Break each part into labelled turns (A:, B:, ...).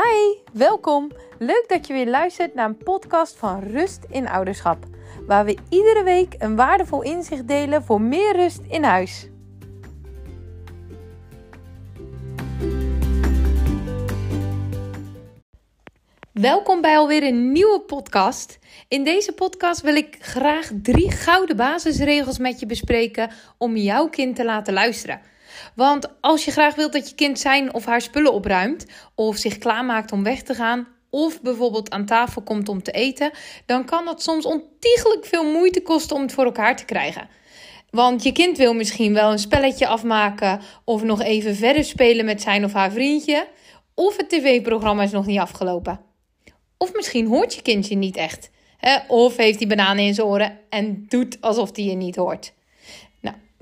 A: Hi, welkom. Leuk dat je weer luistert naar een podcast van Rust in Ouderschap, waar we iedere week een waardevol inzicht delen voor meer rust in huis. Welkom bij alweer een nieuwe podcast. In deze podcast wil ik graag drie gouden basisregels met je bespreken om jouw kind te laten luisteren. Want als je graag wilt dat je kind zijn of haar spullen opruimt, of zich klaarmaakt om weg te gaan, of bijvoorbeeld aan tafel komt om te eten, dan kan dat soms ontiegelijk veel moeite kosten om het voor elkaar te krijgen. Want je kind wil misschien wel een spelletje afmaken of nog even verder spelen met zijn of haar vriendje, of het tv-programma is nog niet afgelopen. Of misschien hoort je kindje niet echt. Of heeft hij bananen in zijn oren en doet alsof hij je niet hoort.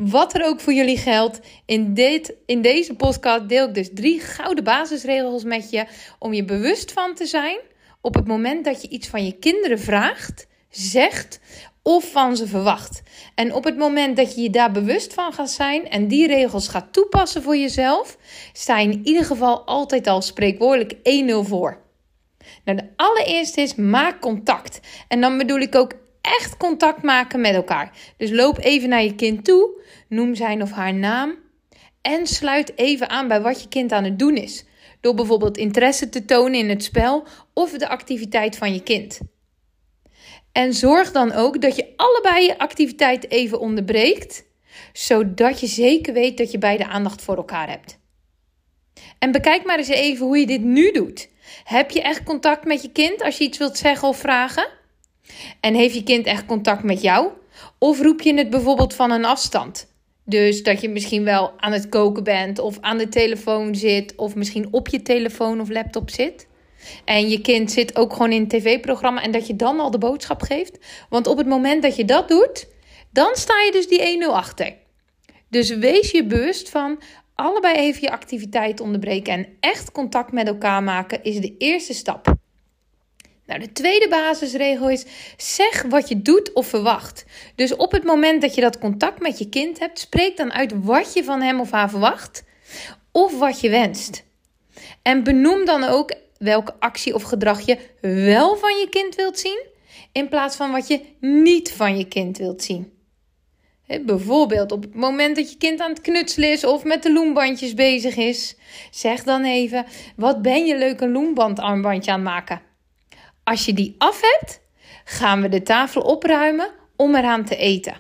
A: Wat er ook voor jullie geldt, in, dit, in deze podcast deel ik dus drie gouden basisregels met je om je bewust van te zijn op het moment dat je iets van je kinderen vraagt, zegt of van ze verwacht. En op het moment dat je je daar bewust van gaat zijn en die regels gaat toepassen voor jezelf, sta je in ieder geval altijd al spreekwoordelijk 1-0 voor. Nou, de allereerste is maak contact. En dan bedoel ik ook echt contact maken met elkaar. Dus loop even naar je kind toe, noem zijn of haar naam en sluit even aan bij wat je kind aan het doen is. Door bijvoorbeeld interesse te tonen in het spel of de activiteit van je kind. En zorg dan ook dat je allebei je activiteit even onderbreekt, zodat je zeker weet dat je beide aandacht voor elkaar hebt. En bekijk maar eens even hoe je dit nu doet. Heb je echt contact met je kind als je iets wilt zeggen of vragen? En heeft je kind echt contact met jou? Of roep je het bijvoorbeeld van een afstand? Dus dat je misschien wel aan het koken bent of aan de telefoon zit of misschien op je telefoon of laptop zit. En je kind zit ook gewoon in een tv-programma en dat je dan al de boodschap geeft. Want op het moment dat je dat doet, dan sta je dus die 1-0 achter. Dus wees je bewust van, allebei even je activiteit onderbreken en echt contact met elkaar maken is de eerste stap. Nou, de tweede basisregel is: zeg wat je doet of verwacht. Dus op het moment dat je dat contact met je kind hebt, spreek dan uit wat je van hem of haar verwacht of wat je wenst. En benoem dan ook welke actie of gedrag je wel van je kind wilt zien, in plaats van wat je niet van je kind wilt zien. Bijvoorbeeld op het moment dat je kind aan het knutselen is of met de loembandjes bezig is. Zeg dan even, wat ben je leuk een loembandarmbandje aan het maken? Als je die af hebt, gaan we de tafel opruimen om eraan te eten.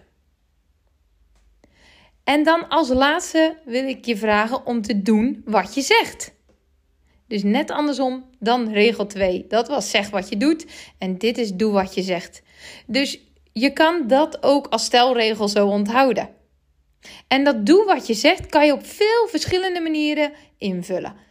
A: En dan als laatste wil ik je vragen om te doen wat je zegt. Dus net andersom dan regel 2. Dat was zeg wat je doet en dit is doe wat je zegt. Dus je kan dat ook als stelregel zo onthouden. En dat doe wat je zegt kan je op veel verschillende manieren invullen.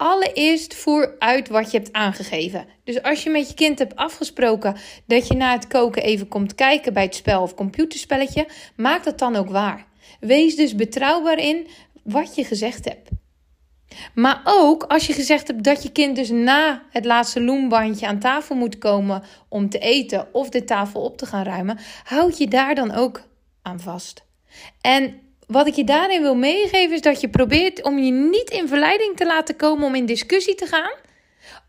A: Allereerst voer uit wat je hebt aangegeven. Dus als je met je kind hebt afgesproken dat je na het koken even komt kijken bij het spel of computerspelletje, maak dat dan ook waar. Wees dus betrouwbaar in wat je gezegd hebt. Maar ook als je gezegd hebt dat je kind dus na het laatste loembandje aan tafel moet komen om te eten of de tafel op te gaan ruimen, houd je daar dan ook aan vast. En wat ik je daarin wil meegeven is dat je probeert om je niet in verleiding te laten komen om in discussie te gaan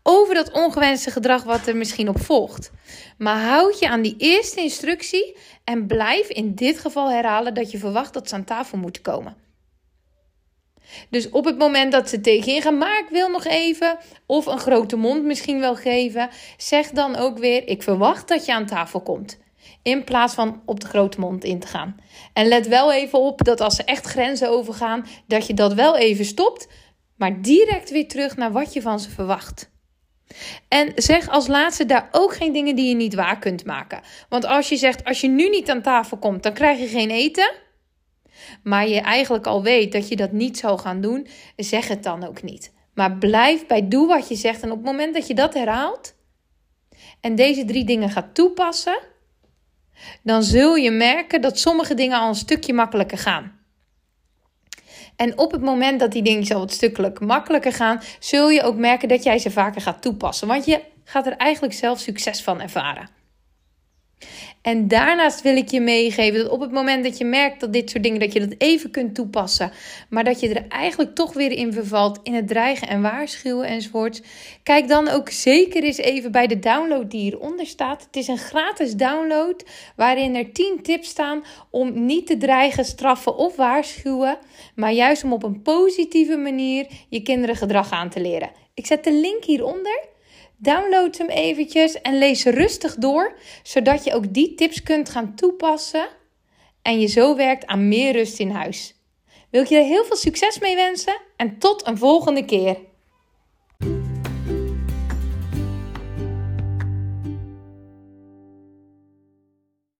A: over dat ongewenste gedrag wat er misschien op volgt. Maar houd je aan die eerste instructie en blijf in dit geval herhalen dat je verwacht dat ze aan tafel moeten komen. Dus op het moment dat ze tegenin gaan, maar ik wil nog even, of een grote mond misschien wel geven, zeg dan ook weer: Ik verwacht dat je aan tafel komt. In plaats van op de grote mond in te gaan. En let wel even op dat als ze echt grenzen overgaan, dat je dat wel even stopt, maar direct weer terug naar wat je van ze verwacht. En zeg als laatste daar ook geen dingen die je niet waar kunt maken. Want als je zegt: Als je nu niet aan tafel komt, dan krijg je geen eten maar je eigenlijk al weet dat je dat niet zou gaan doen, zeg het dan ook niet. Maar blijf bij doe wat je zegt. En op het moment dat je dat herhaalt en deze drie dingen gaat toepassen, dan zul je merken dat sommige dingen al een stukje makkelijker gaan. En op het moment dat die dingen al wat stukkelijk makkelijker gaan, zul je ook merken dat jij ze vaker gaat toepassen. Want je gaat er eigenlijk zelf succes van ervaren. En daarnaast wil ik je meegeven dat op het moment dat je merkt dat dit soort dingen, dat je dat even kunt toepassen, maar dat je er eigenlijk toch weer in vervalt in het dreigen en waarschuwen enzovoorts, kijk dan ook zeker eens even bij de download die hieronder staat. Het is een gratis download waarin er 10 tips staan om niet te dreigen, straffen of waarschuwen, maar juist om op een positieve manier je kinderen gedrag aan te leren. Ik zet de link hieronder. Download hem eventjes en lees rustig door, zodat je ook die tips kunt gaan toepassen en je zo werkt aan meer rust in huis. Wil ik je heel veel succes mee wensen en tot een volgende keer.